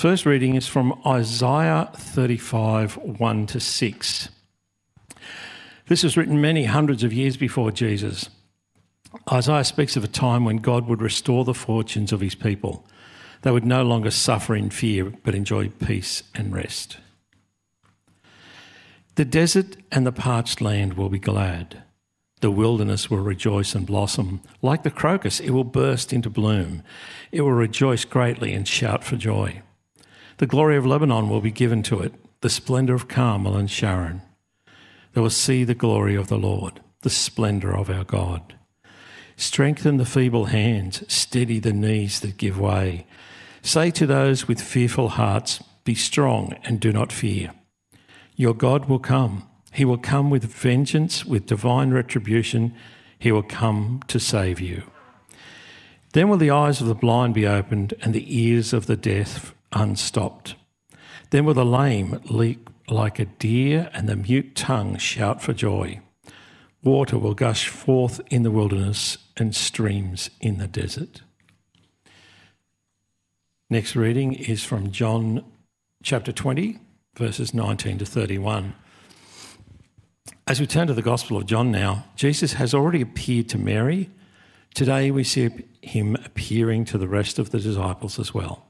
First reading is from Isaiah 35 1 to 6. This was written many hundreds of years before Jesus. Isaiah speaks of a time when God would restore the fortunes of his people. They would no longer suffer in fear, but enjoy peace and rest. The desert and the parched land will be glad. The wilderness will rejoice and blossom. Like the crocus, it will burst into bloom. It will rejoice greatly and shout for joy. The glory of Lebanon will be given to it, the splendour of Carmel and Sharon. They will see the glory of the Lord, the splendour of our God. Strengthen the feeble hands, steady the knees that give way. Say to those with fearful hearts, Be strong and do not fear. Your God will come. He will come with vengeance, with divine retribution. He will come to save you. Then will the eyes of the blind be opened and the ears of the deaf unstopped. Then will the lame leap like a deer and the mute tongue shout for joy. Water will gush forth in the wilderness and streams in the desert. Next reading is from John chapter 20, verses 19 to 31. As we turn to the Gospel of John now, Jesus has already appeared to Mary. Today we see him appearing to the rest of the disciples as well.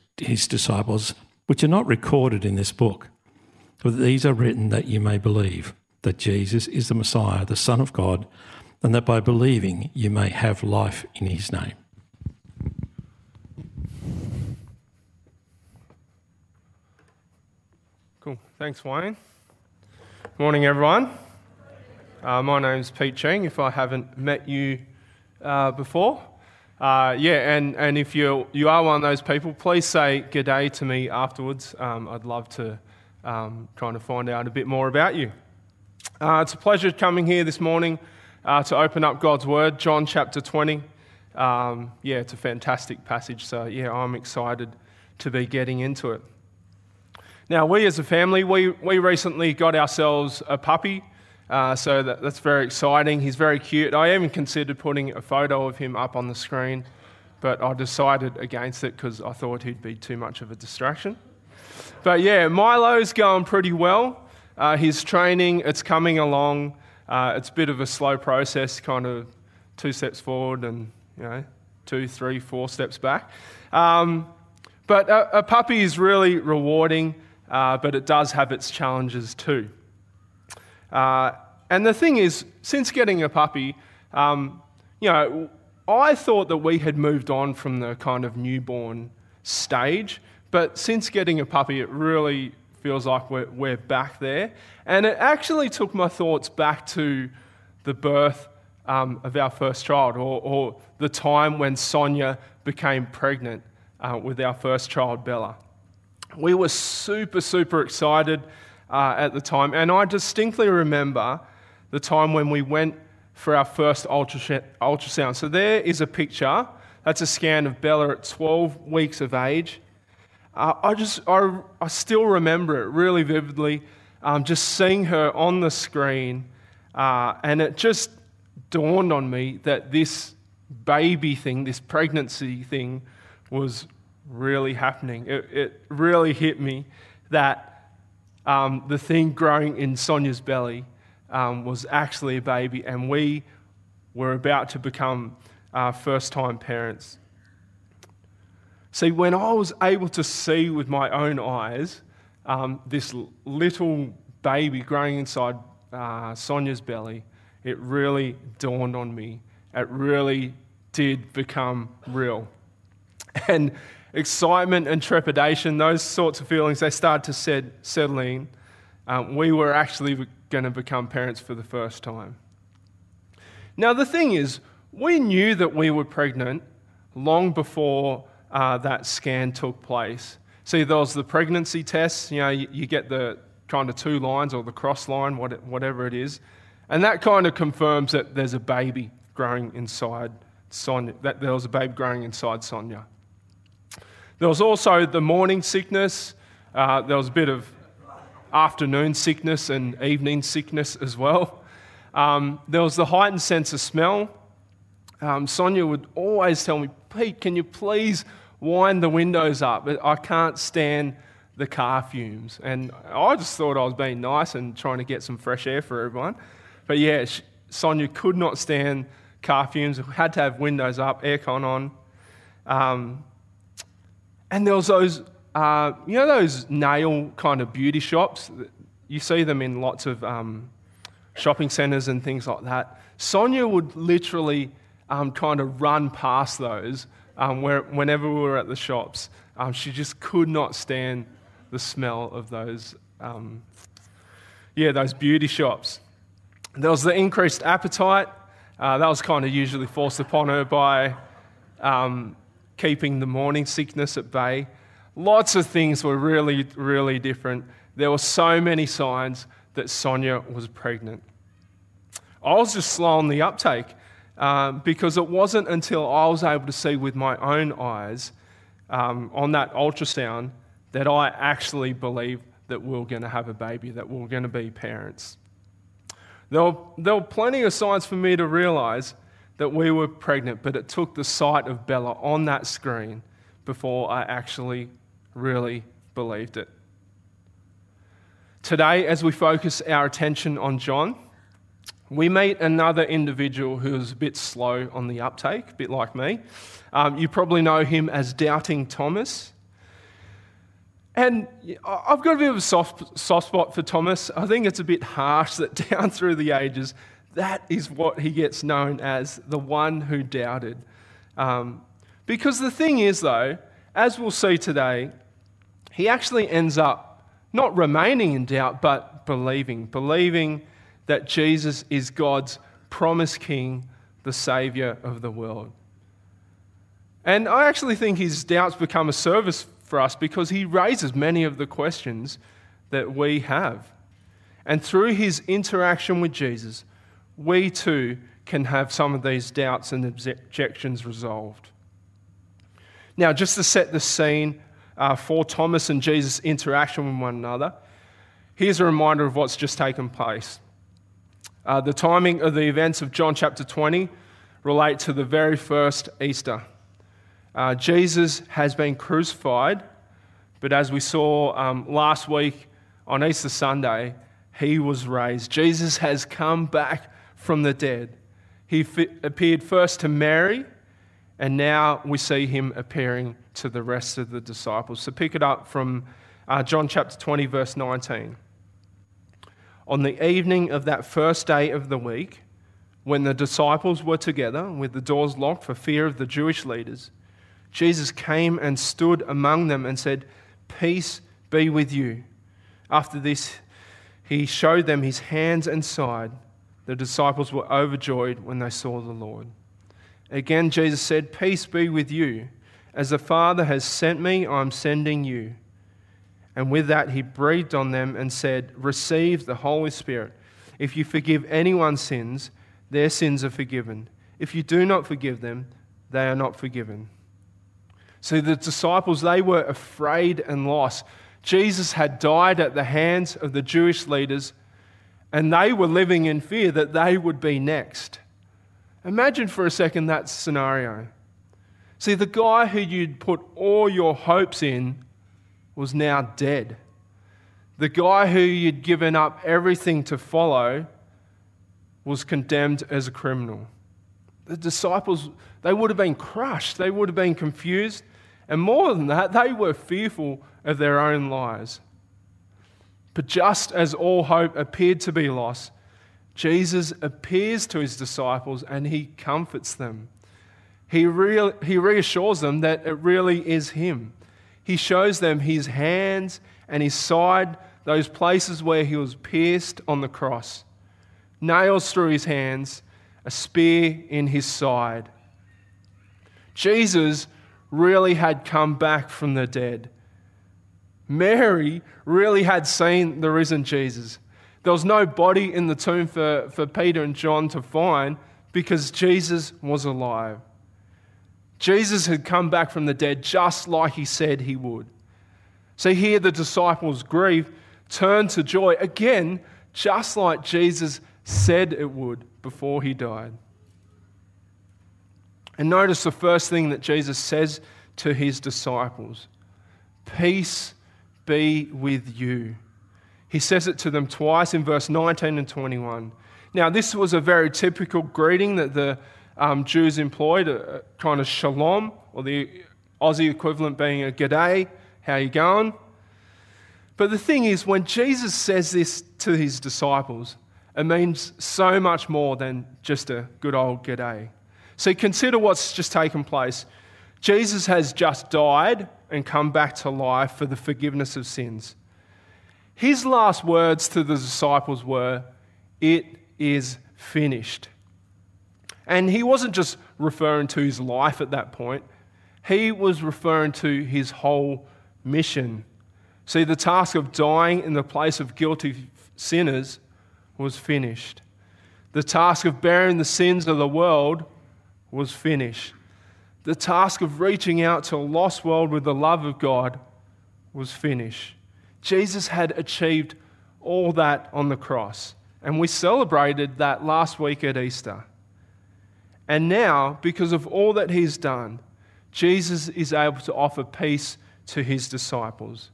his disciples, which are not recorded in this book. But these are written that you may believe that Jesus is the Messiah, the Son of God, and that by believing you may have life in his name. Cool. Thanks, Wayne. Morning, everyone. Uh, my name's Pete Cheng, if I haven't met you uh, before. Uh, yeah, and, and if you you are one of those people, please say good day to me afterwards. Um, I'd love to um, kind of find out a bit more about you. Uh, it's a pleasure coming here this morning uh, to open up God's Word, John chapter 20. Um, yeah, it's a fantastic passage, so yeah, I'm excited to be getting into it. Now, we as a family, we, we recently got ourselves a puppy. Uh, so that, that's very exciting. He's very cute. I even considered putting a photo of him up on the screen, but I decided against it because I thought he'd be too much of a distraction. But yeah, Milo's going pretty well. Uh, his training, it's coming along. Uh, it's a bit of a slow process, kind of two steps forward and you know two, three, four steps back. Um, but a, a, puppy is really rewarding, uh, but it does have its challenges too. Uh, and the thing is, since getting a puppy, um, you know, I thought that we had moved on from the kind of newborn stage, but since getting a puppy, it really feels like we're, we're back there. And it actually took my thoughts back to the birth um, of our first child, or, or, the time when Sonia became pregnant uh, with our first child, Bella. We were super, super excited uh, at the time. And I distinctly remember the time when we went for our first ultrasound. So there is a picture. That's a scan of Bella at 12 weeks of age. uh, I just, I, I still remember it really vividly, um, just seeing her on the screen, uh, and it just dawned on me that this baby thing, this pregnancy thing, was really happening. It, it really hit me that um, the thing growing in Sonia's belly um, was actually a baby, and we were about to become uh, first time parents. See, when I was able to see with my own eyes um, this little baby growing inside uh, Sonia's belly, it really dawned on me. It really did become real. And excitement and trepidation, those sorts of feelings, they started to set, settle in. Um, we were actually going to become parents for the first time. Now, the thing is, we knew that we were pregnant long before uh, that scan took place. See, there was the pregnancy test, you know, you, you get the kind of two lines or the cross line, whatever it is, and that kind of confirms that there's a baby growing inside Sonia, that there was a baby growing inside Sonia. There was also the morning sickness, uh, there was a bit of afternoon sickness and evening sickness as well. Um, there was the heightened sense of smell. Um, Sonia would always tell me, Pete, can you please wind the windows up? I can't stand the car fumes. And I just thought I was being nice and trying to get some fresh air for everyone. But yeah, Sonia could not stand car fumes, We had to have windows up, aircon on. Um, and there was those uh, you know those nail kind of beauty shops? You see them in lots of um, shopping centres and things like that. Sonia would literally um, kind of run past those um, where, whenever we were at the shops. Um, she just could not stand the smell of those, um, yeah, those beauty shops. There was the increased appetite. Uh, that was kind of usually forced upon her by um, keeping the morning sickness at bay. Lots of things were really, really different. There were so many signs that Sonia was pregnant. I was just slow on the uptake um, because it wasn't until I was able to see with my own eyes um, on that ultrasound that I actually believed that we are going to have a baby, that we are going to be parents. There were, there were plenty of signs for me to realize that we were pregnant, but it took the sight of Bella on that screen before I actually really believed it. Today, as we focus our attention on John, we meet another individual who is a bit slow on the uptake, a bit like me. Um, you probably know him as Doubting Thomas. And I've got a bit of a soft, soft spot for Thomas. I think it's a bit harsh that down through the ages, that is what he gets known as the one who doubted. Um, because the thing is, though, as we'll see today, he actually ends up not remaining in doubt, but believing, believing that Jesus is God's promised king, the savior of the world. And I actually think his doubts become a service for us because he raises many of the questions that we have. And through his interaction with Jesus, we too can have some of these doubts and objections resolved. Now, just to set the scene uh, for Thomas and Jesus' interaction with one another, here's a reminder of what's just taken place. Uh, the timing of the events of John chapter 20 relate to the very first Easter. Uh, Jesus has been crucified, but as we saw um, last week on Easter Sunday, he was raised. Jesus has come back from the dead. He appeared first to Mary and now we see him appearing to the rest of the disciples. So pick it up from uh, John chapter 20, verse 19. On the evening of that first day of the week, when the disciples were together with the doors locked for fear of the Jewish leaders, Jesus came and stood among them and said, Peace be with you. After this, he showed them his hands and side. The disciples were overjoyed when they saw the Lord. Again, Jesus said, Peace be with you. As the Father has sent me, I am sending you. And with that, he breathed on them and said, Receive the Holy Spirit. If you forgive anyone's sins, their sins are forgiven. If you do not forgive them, they are not forgiven. See, the disciples, they were afraid and lost. Jesus had died at the hands of the Jewish leaders, and they were living in fear that they would be next. Imagine for a second that scenario. See, the guy who you'd put all your hopes in was now dead. The guy who you'd given up everything to follow was condemned as a criminal. The disciples, they would have been crushed, they would have been confused, and more than that, they were fearful of their own lives. But just as all hope appeared to be lost, Jesus appears to his disciples and he comforts them. He, re- he reassures them that it really is him. He shows them his hands and his side, those places where he was pierced on the cross, nails through his hands, a spear in his side. Jesus really had come back from the dead. Mary really had seen the risen Jesus. There was no body in the tomb for, for Peter and John to find because Jesus was alive. Jesus had come back from the dead just like he said he would. So here the disciples' grief turned to joy again, just like Jesus said it would before he died. And notice the first thing that Jesus says to his disciples Peace be with you. He says it to them twice in verse 19 and 21. Now, this was a very typical greeting that the um, Jews employed, a, a kind of shalom, or the Aussie equivalent being a g'day, how you going? But the thing is, when Jesus says this to his disciples, it means so much more than just a good old g'day. So consider what's just taken place. Jesus has just died and come back to life for the forgiveness of sins. His last words to the disciples were, It is finished. And he wasn't just referring to his life at that point, he was referring to his whole mission. See, the task of dying in the place of guilty sinners was finished. The task of bearing the sins of the world was finished. The task of reaching out to a lost world with the love of God was finished. Jesus had achieved all that on the cross. And we celebrated that last week at Easter. And now, because of all that he's done, Jesus is able to offer peace to his disciples.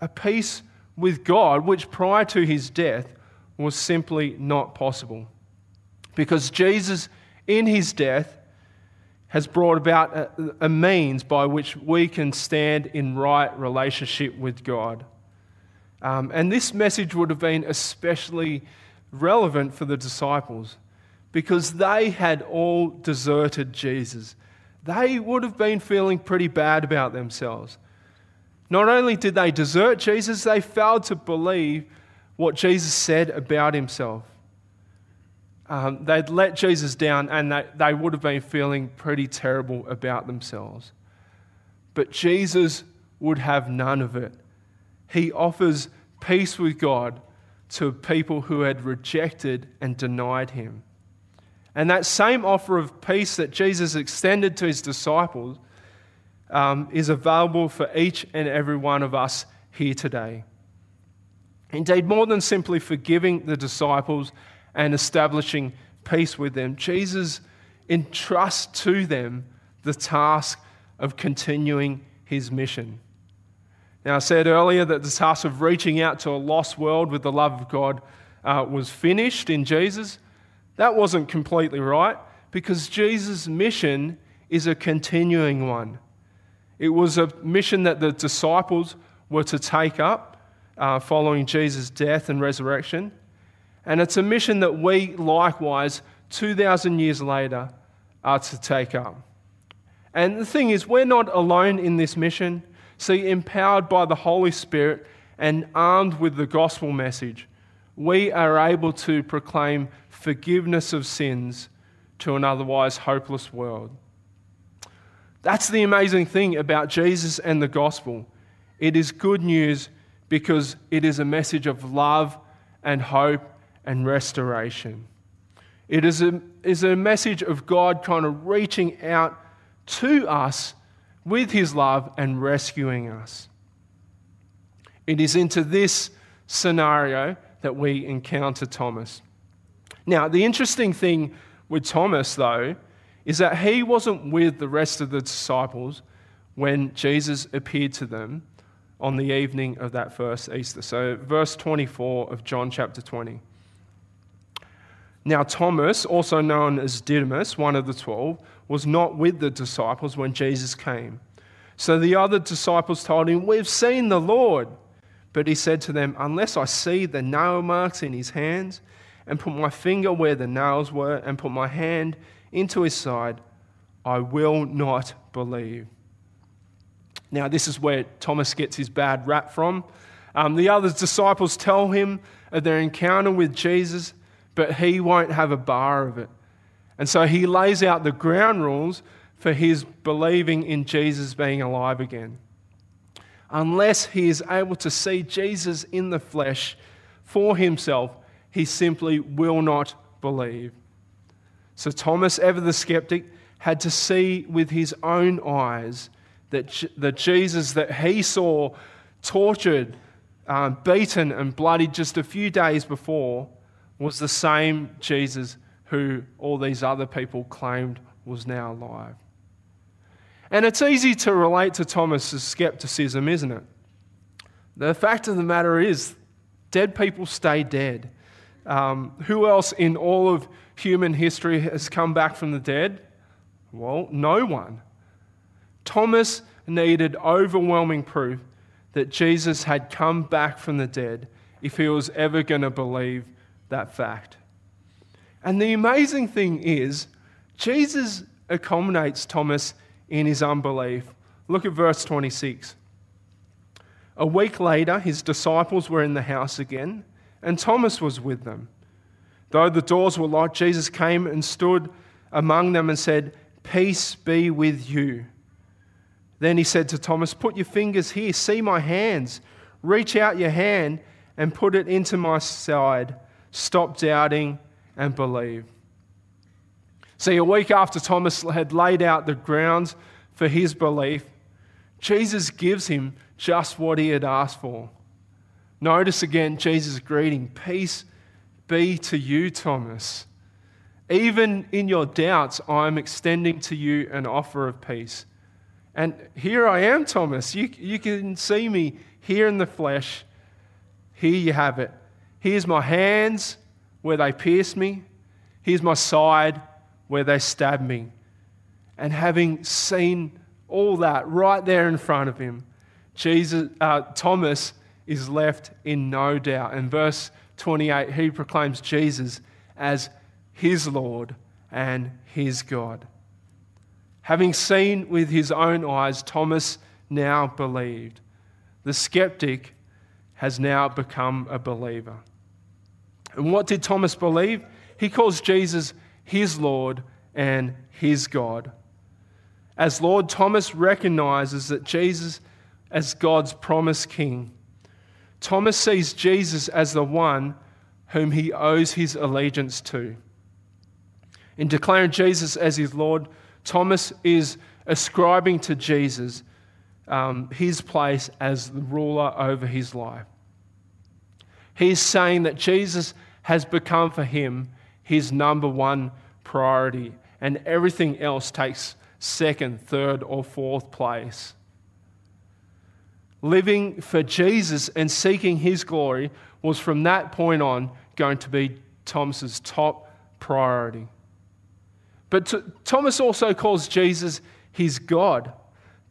A peace with God, which prior to his death was simply not possible. Because Jesus, in his death, has brought about a, a, means by which we can stand in right relationship with God. Um, and this message would have been especially relevant for the disciples because they had all deserted Jesus. They would have been feeling pretty bad about themselves. Not only did they desert Jesus, they failed to believe what Jesus said about himself um, they'd let Jesus down and they, they would have been feeling pretty terrible about themselves. But Jesus would have none of it. He offers peace with God to people who had rejected and denied him. And that same offer of peace that Jesus extended to his disciples um, is available for each and every one of us here today. Indeed, more than simply forgiving the disciples and establishing peace with them. Jesus entrusts to them the task of continuing his mission. Now, I said earlier that the task of reaching out to a lost world with the love of God uh, was finished in Jesus. That wasn't completely right because Jesus' mission is a continuing one. It was a mission that the disciples were to take up uh, following Jesus' death and resurrection. And it's a mission that we, likewise, 2,000 years later, are to take up. And the thing is, we're not alone in this mission. See, empowered by the Holy Spirit and armed with the gospel message, we are able to proclaim forgiveness of sins to an otherwise hopeless world. That's the amazing thing about Jesus and the gospel. It is good news because it is a message of love and hope and restoration. It is a, is a message of God kind of reaching out to us with his love and rescuing us. It is into this scenario that we encounter Thomas. Now, the interesting thing with Thomas, though, is that he wasn't with the rest of the disciples when Jesus appeared to them on the evening of that first Easter. So, verse 24 of John chapter 20. Now, Thomas, also known as Didymus, one of the twelve, was not with the disciples when Jesus came. So the other disciples told him, We've seen the Lord. But he said to them, Unless I see the nail marks in his hands, and put my finger where the nails were, and put my hand into his side, I will not believe. Now, this is where Thomas gets his bad rap from. Um, the other disciples tell him of their encounter with Jesus but he won't have a bar of it. And so he lays out the ground rules for his believing in Jesus being alive again. Unless he is able to see Jesus in the flesh for himself, he simply will not believe. So Thomas, ever the skeptic, had to see with his own eyes that the Jesus that he saw tortured, um, beaten, and bloodied just a few days before was the same Jesus who all these other people claimed was now alive. And it's easy to relate to Thomas's skepticism, isn't it? The fact of the matter is, dead people stay dead. Um, who else in all of human history has come back from the dead? Well, no one. Thomas needed overwhelming proof that Jesus had come back from the dead if he was ever going to believe that fact. And the amazing thing is, Jesus accommodates Thomas in his unbelief. Look at verse 26. A week later, his disciples were in the house again, and Thomas was with them. Though the doors were locked, Jesus came and stood among them and said, Peace be with you. Then he said to Thomas, Put your fingers here, see my hands. Reach out your hand and put it into my side stop doubting and believe. See, a week after Thomas had laid out the grounds for his belief, Jesus gives him just what he had asked for. Notice again Jesus' greeting Peace be to you, Thomas. Even in your doubts, I am extending to you an offer of peace. And here I am, Thomas. You, you can see me here in the flesh. Here you have it. Here's my hands where they pierced me. Here's my side where they stabbed me. And having seen all that right there in front of him, Jesus, uh, Thomas is left in no doubt. In verse 28, he proclaims Jesus as his Lord and his God. Having seen with his own eyes, Thomas now believed. The skeptic has now become a believer. And what did Thomas believe? He calls Jesus his Lord and his God. As Lord, Thomas recognizes that Jesus as God's promised king. Thomas sees Jesus as the one whom he owes his allegiance to. In declaring Jesus as his Lord, Thomas is ascribing to Jesus um, his place as the ruler over his life. He's saying that Jesus has become for him his number one priority, and everything else takes second, third, or fourth place. Living for Jesus and seeking his glory was from that point on going to be Thomas's top priority. But Thomas also calls Jesus his God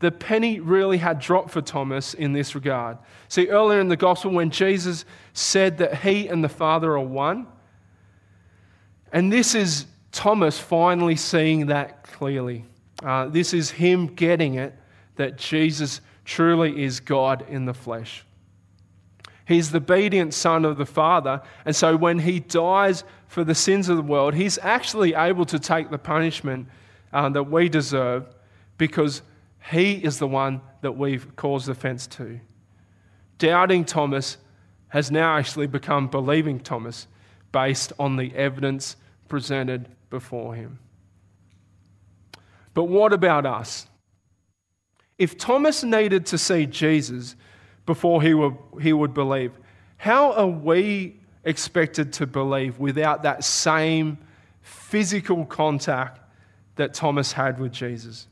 the penny really had dropped for Thomas in this regard. See, earlier in the gospel, when Jesus said that he and the Father are one, and this is Thomas finally seeing that clearly. Uh, this is him getting it that Jesus truly is God in the flesh. He's the obedient Son of the Father, and so when he dies for the sins of the world, he's actually able to take the punishment uh, that we deserve because he is the one that we've caused offense to. Doubting Thomas has now actually become believing Thomas based on the evidence presented before him. But what about us? If Thomas needed to see Jesus before he would, he would believe, how are we expected to believe without that same physical contact that Thomas had with Jesus?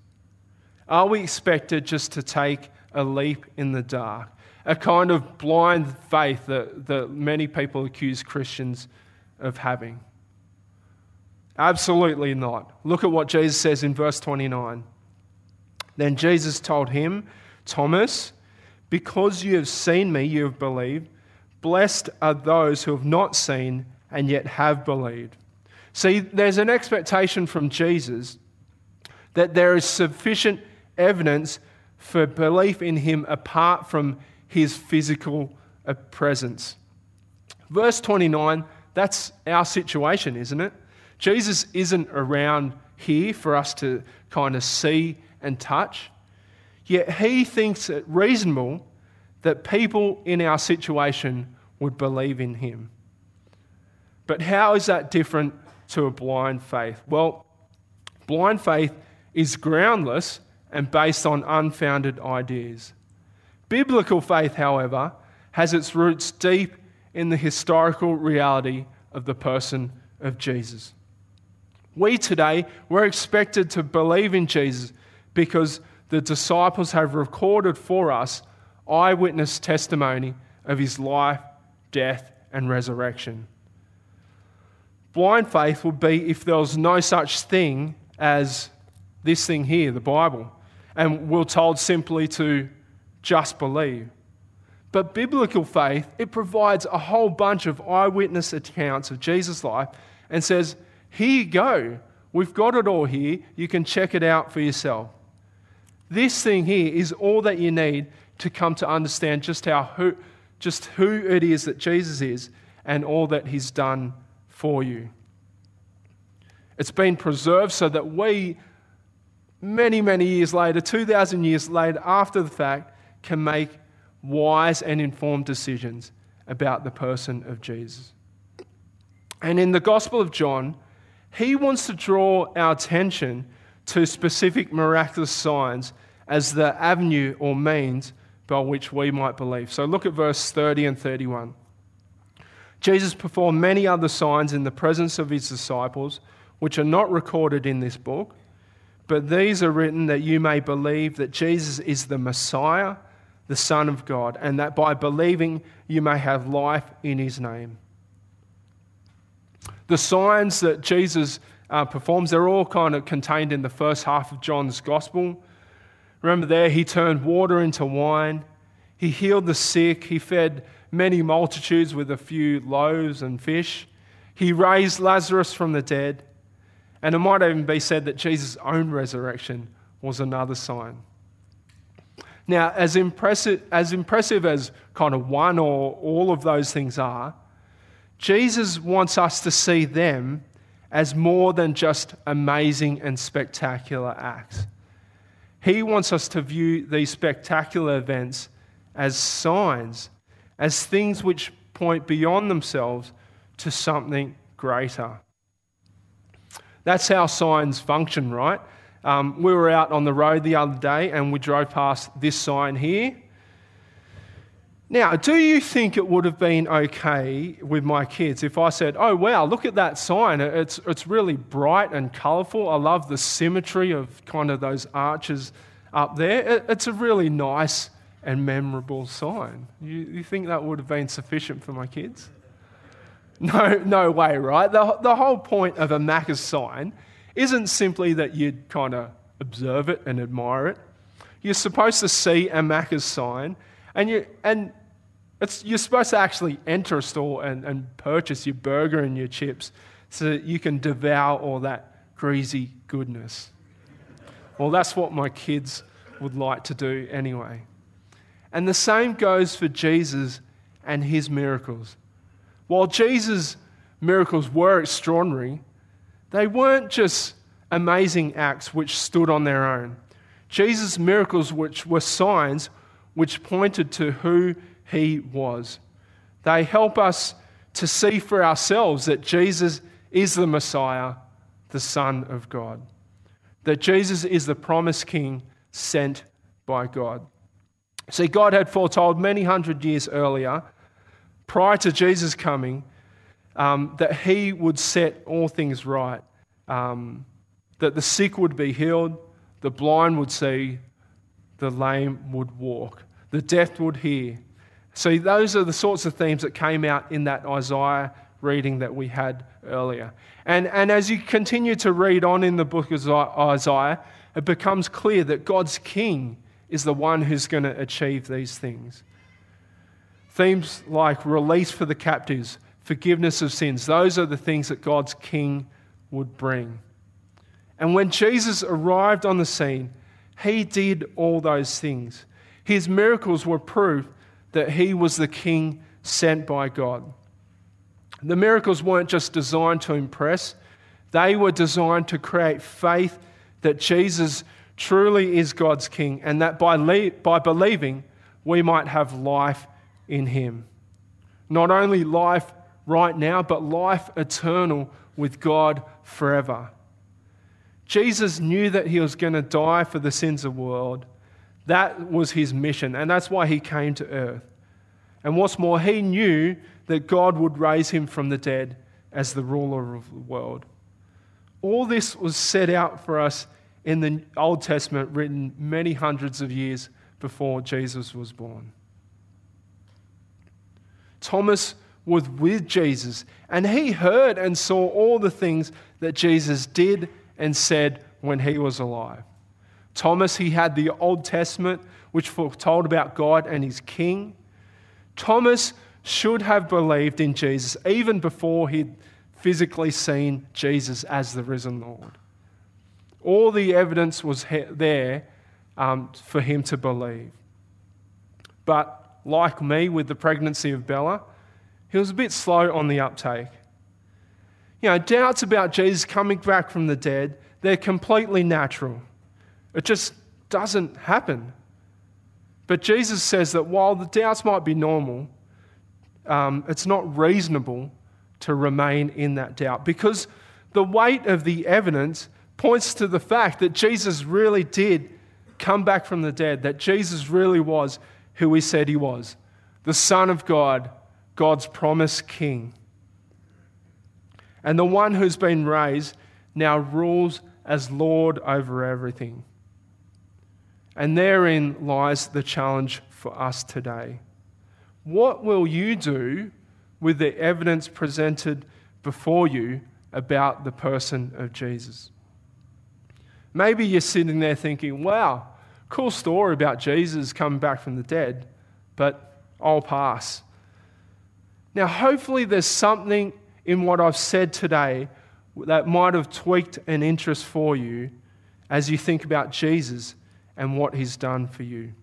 Are we expected just to take a leap in the dark? A kind of blind faith that, that many people accuse Christians of having? Absolutely not. Look at what Jesus says in verse 29. Then Jesus told him, Thomas, because you have seen me, you have believed. Blessed are those who have not seen and yet have believed. See, there's an expectation from Jesus that there is sufficient evidence for belief in him apart from his physical uh, presence. Verse 29, that's our situation, isn't it? Jesus isn't around here for us to kind of see and touch. Yet he thinks it reasonable that people in our situation would believe in him. But how is that different to a blind faith? Well, blind faith is groundless and based on unfounded ideas. Biblical faith, however, has its roots deep in the historical reality of the person of Jesus. We today, we're expected to believe in Jesus because the disciples have recorded for us eyewitness testimony of his life, death, and resurrection. Blind faith would be if there was no such thing as this thing here, the Bible, and we're told simply to just believe. But biblical faith, it provides a whole bunch of eyewitness accounts of Jesus' life and says, Here you go. We've got it all here. You can check it out for yourself. This thing here is all that you need to come to understand just how who, just who it is that Jesus is and all that he's done for you. It's been preserved so that we, many, many years later, 2,000 years later, after the fact, can make wise and informed decisions about the person of Jesus. And in the Gospel of John, he wants to draw our attention to specific miraculous signs as the avenue or means by which we might believe. So look at verse 30 and 31. Jesus performed many other signs in the presence of his disciples, which are not recorded in this book, but these are written that you may believe that Jesus is the Messiah, the Son of God, and that by believing you may have life in his name. The signs that Jesus uh, performs, they're all kind of contained in the first half of John's gospel. Remember, there he turned water into wine, he healed the sick, he fed many multitudes with a few loaves and fish, he raised Lazarus from the dead. And it might even be said that Jesus' own resurrection was another sign. Now, as impressive, as impressive as kind of one or all of those things are, Jesus wants us to see them as more than just amazing and spectacular acts. He wants us to view these spectacular events as signs, as things which point beyond themselves to something greater. That's how signs function, right? Um, we were out on the road the other day and we drove past this sign here. Now, do you think it would have been okay with my kids if I said, Oh, wow, look at that sign? It's, it's really bright and colourful. I love the symmetry of kind of those arches up there. It, it's a really nice and memorable sign. You, you think that would have been sufficient for my kids? No, no way, right? The, the whole point of a Macca's sign isn't simply that you'd kind of observe it and admire it. You're supposed to see a Macca's sign, and, you, and it's, you're supposed to actually enter a store and, and purchase your burger and your chips so that you can devour all that greasy goodness. Well, that's what my kids would like to do anyway. And the same goes for Jesus and his miracles. While Jesus' miracles were extraordinary, they weren't just amazing acts which stood on their own. Jesus' miracles, which were signs which pointed to who he was. They help us to see for ourselves that Jesus is the Messiah, the Son of God. that Jesus is the promised king sent by God. See, God had foretold many hundred years earlier, prior to Jesus coming, um, that he would set all things right, um, that the sick would be healed, the blind would see, the lame would walk, the deaf would hear. See, those are the sorts of themes that came out in that Isaiah reading that we had earlier. And, and as you continue to read on in the book of Isaiah, it becomes clear that God's king is the one who's going to achieve these things. Themes like release for the captives, forgiveness of sins, those are the things that God's king would bring. And when Jesus arrived on the scene, he did all those things. His miracles were proof that he was the king sent by God. The miracles weren't just designed to impress, they were designed to create faith that Jesus truly is God's king and that by, le- by believing, we might have life in him. Not only life right now, but life eternal with God forever. Jesus knew that he was going to die for the sins of the world. That was his mission, and that's why he came to earth. And what's more, he knew that God would raise him from the dead as the ruler of the world. All this was set out for us in the Old Testament, written many hundreds of years before Jesus was born. Thomas was with Jesus, and he heard and saw all the things that Jesus did and said when he was alive. Thomas, he had the Old Testament, which foretold about God and his king. Thomas should have believed in Jesus even before he'd physically seen Jesus as the risen Lord. All the evidence was there um, for him to believe. But like me with the pregnancy of Bella, he was a bit slow on the uptake. You know, doubts about Jesus coming back from the dead, they're completely natural. It just doesn't happen. But Jesus says that while the doubts might be normal, um, it's not reasonable to remain in that doubt because the weight of the evidence points to the fact that Jesus really did come back from the dead, that Jesus really was who he said he was the Son of God, God's promised King. And the one who's been raised now rules as Lord over everything. And therein lies the challenge for us today. What will you do with the evidence presented before you about the person of Jesus? Maybe you're sitting there thinking, wow, cool story about Jesus coming back from the dead, but I'll pass. Now, hopefully, there's something in what I've said today that might have tweaked an interest for you as you think about Jesus and what he's done for you.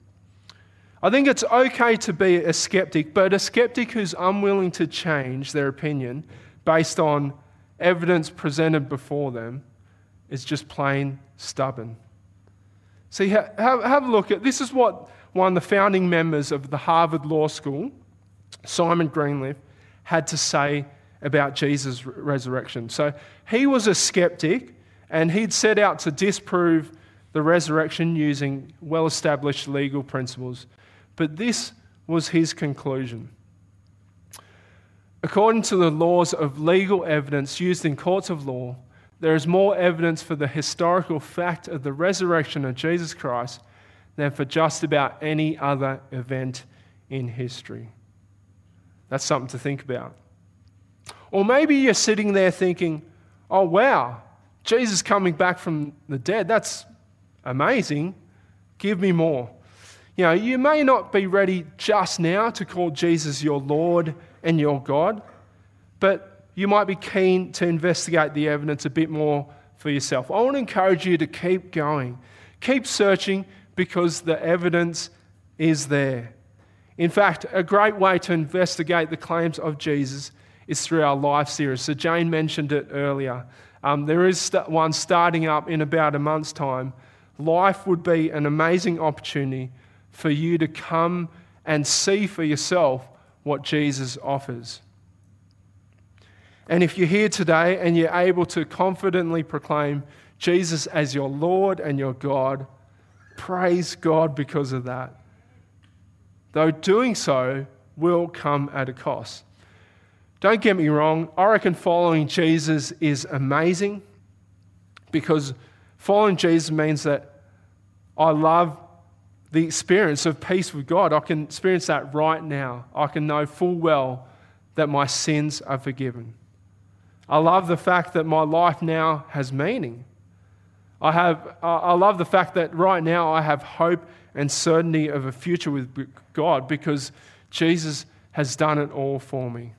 I think it's okay to be a skeptic, but a skeptic who's unwilling to change their opinion based on evidence presented before them is just plain stubborn. See, have, have a look at this is what one of the founding members of the Harvard Law School, Simon Greenleaf, had to say about Jesus' resurrection. So he was a skeptic and he'd set out to disprove the resurrection using well established legal principles. But this was his conclusion. According to the laws of legal evidence used in courts of law, there is more evidence for the historical fact of the resurrection of Jesus Christ than for just about any other event in history. That's something to think about. Or maybe you're sitting there thinking, oh, wow, Jesus coming back from the dead, that's amazing. Give me more. You know, you may not be ready just now to call Jesus your Lord and your God, but you might be keen to investigate the evidence a bit more for yourself. I want to encourage you to keep going, keep searching because the evidence is there. In fact, a great way to investigate the claims of Jesus is through our life series. So, Jane mentioned it earlier. Um, there is one starting up in about a month's time. Life would be an amazing opportunity for you to come and see for yourself what Jesus offers. And if you're here today and you're able to confidently proclaim Jesus as your Lord and your God, praise God because of that. Though doing so will come at a cost. Don't get me wrong, I reckon following Jesus is amazing because following Jesus means that I love the experience of peace with God. I can experience that right now. I can know full well that my sins are forgiven. I love the fact that my life now has meaning. I, have, I love the fact that right now I have hope and certainty of a future with God because Jesus has done it all for me.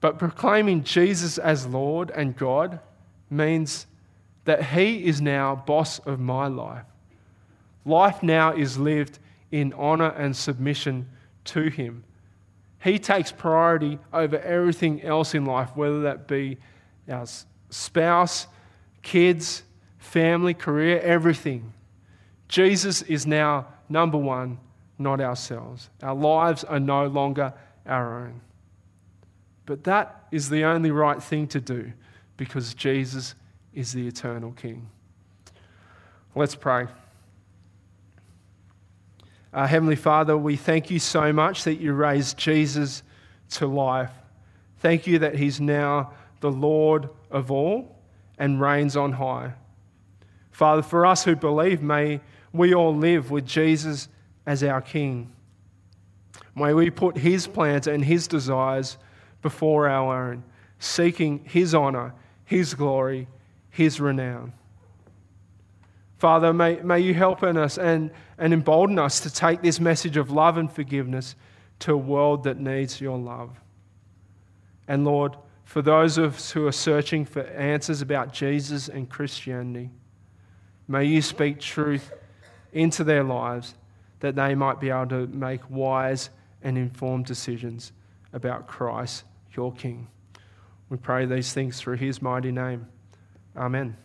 But proclaiming Jesus as Lord and God means that He is now boss of my life. Life now is lived in honor and submission to Him. He takes priority over everything else in life, whether that be our spouse, kids, family, career, everything. Jesus is now number one, not ourselves. Our lives are no longer our own. But that is the only right thing to do because Jesus is the eternal King. Let's pray. Uh, Heavenly Father, we thank you so much that you raised Jesus to life. Thank you that he's now the Lord of all and reigns on high. Father, for us who believe, may we all live with Jesus as our King. May we put his plans and his desires before our own, seeking His honor, His glory, His renown. Father, may, may you help in us and, and embolden us to take this message of love and forgiveness to a world that needs your love. And Lord, for those of us who are searching for answers about Jesus and Christianity, may you speak truth into their lives that they might be able to make wise and informed decisions about Christ, your King. We pray these things through his mighty name. Amen.